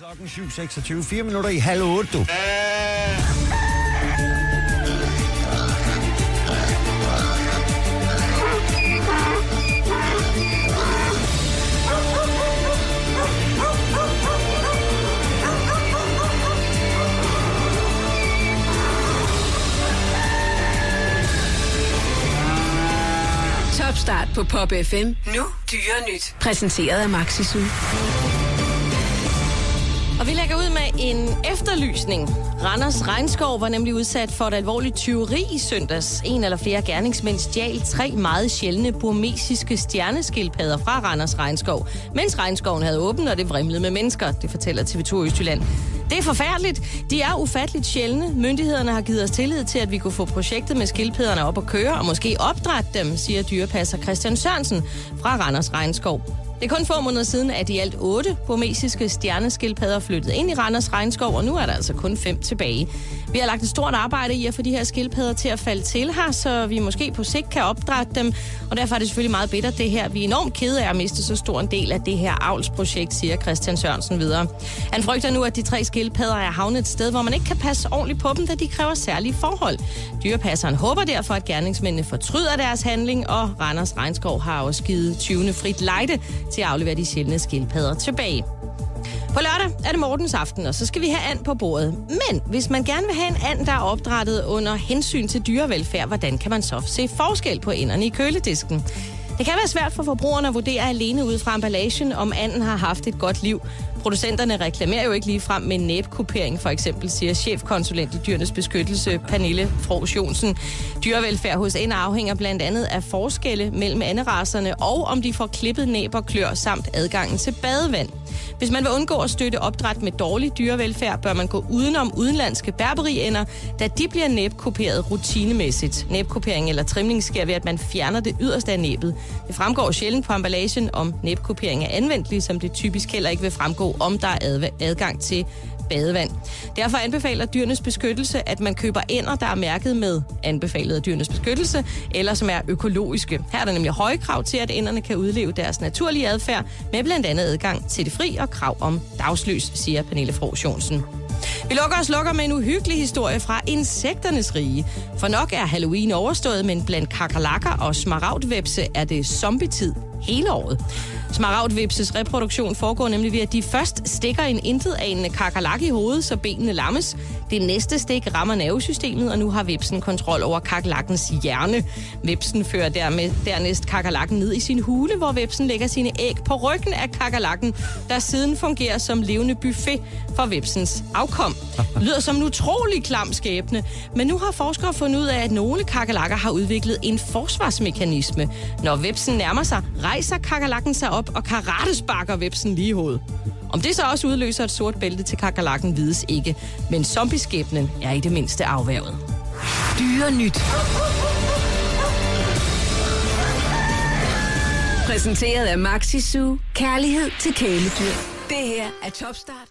Klokken 7.26, 4 minutter i halv 8, du. Topstart på Pop FM. Nu dyre nyt. Præsenteret af Maxi og vi lægger ud med en efterlysning. Randers Regnskov var nemlig udsat for et alvorligt tyveri i søndags. En eller flere gerningsmænd stjal tre meget sjældne burmesiske stjerneskildpadder fra Randers Regnskov, mens regnskoven havde åbent, og det vrimlede med mennesker, det fortæller TV2 Østjylland. Det er forfærdeligt. De er ufatteligt sjældne. Myndighederne har givet os tillid til, at vi kunne få projektet med skildpadderne op at køre, og måske opdrætte dem, siger dyrepasser Christian Sørensen fra Randers Regnskov. Det er kun få måneder siden, at de alt otte burmesiske stjerneskildpadder flyttede ind i Randers Regnskov, og nu er der altså kun fem tilbage. Vi har lagt et stort arbejde i at få de her skildpadder til at falde til her, så vi måske på sigt kan opdrætte dem, og derfor er det selvfølgelig meget bedre det her. Vi er enormt kede af at miste så stor en del af det her avlsprojekt, siger Christian Sørensen videre. Han frygter nu, at de tre skildpadder er havnet et sted, hvor man ikke kan passe ordentligt på dem, da de kræver særlige forhold. Dyrepasseren håber derfor, at gerningsmændene fortryder deres handling, og Randers Regnskov har også givet 20. frit lejde til at aflevere de sjældne skildpadder tilbage. På lørdag er det Mortens aften, og så skal vi have and på bordet. Men hvis man gerne vil have en and, der er opdrettet under hensyn til dyrevelfærd, hvordan kan man så se forskel på enderne i køledisken? Det kan være svært for forbrugerne at vurdere alene ud fra emballagen, om anden har haft et godt liv. Producenterne reklamerer jo ikke lige frem med næbkupering, for eksempel, siger chefkonsulent i Dyrenes Beskyttelse, Pernille Fros Jonsen. Dyrevelfærd hos en afhænger blandt andet af forskelle mellem anderaserne, og om de får klippet næb og klør, samt adgangen til badevand. Hvis man vil undgå at støtte opdræt med dårlig dyrevelfærd, bør man gå udenom udenlandske berberiender, da de bliver næbkuperet rutinemæssigt. Næbkupering eller trimning sker ved, at man fjerner det yderste af næbet. Det fremgår sjældent på emballagen, om næbkupering er anvendt, ligesom det typisk heller ikke vil fremgå, om der er adgang til badevand. Derfor anbefaler dyrenes beskyttelse, at man køber ender, der er mærket med anbefalet af dyrenes beskyttelse, eller som er økologiske. Her er der nemlig høje krav til, at enderne kan udleve deres naturlige adfærd, med blandt andet adgang til det fri og krav om dagslys, siger Pernille Fros Jonsen. Vi lukker og lukker med en uhyggelig historie fra insekternes rige. For nok er Halloween overstået, men blandt kakerlakker og smaragdvepse er det zombietid hele året. Smaragdvipses reproduktion foregår nemlig ved, at de først stikker en intetanende kakerlak i hovedet, så benene lammes. Det næste stik rammer nervesystemet, og nu har vipsen kontrol over kakerlakkens hjerne. Vipsen fører dermed dernæst kakerlakken ned i sin hule, hvor vipsen lægger sine æg på ryggen af kakerlakken, der siden fungerer som levende buffet for vipsens afkom. Lyder som en utrolig klam skæbne, men nu har forskere fundet ud af, at nogle kakerlakker har udviklet en forsvarsmekanisme. Når vipsen nærmer sig, rejser kakerlakken sig op og karatesparker vepsen lige i hovedet. Om det så også udløser et sort bælte til kakerlakken, vides ikke. Men zombieskæbnen er i det mindste afværget. Dyre nyt. Præsenteret af Maxi Su. Kærlighed til kæledyr. Det her er Topstart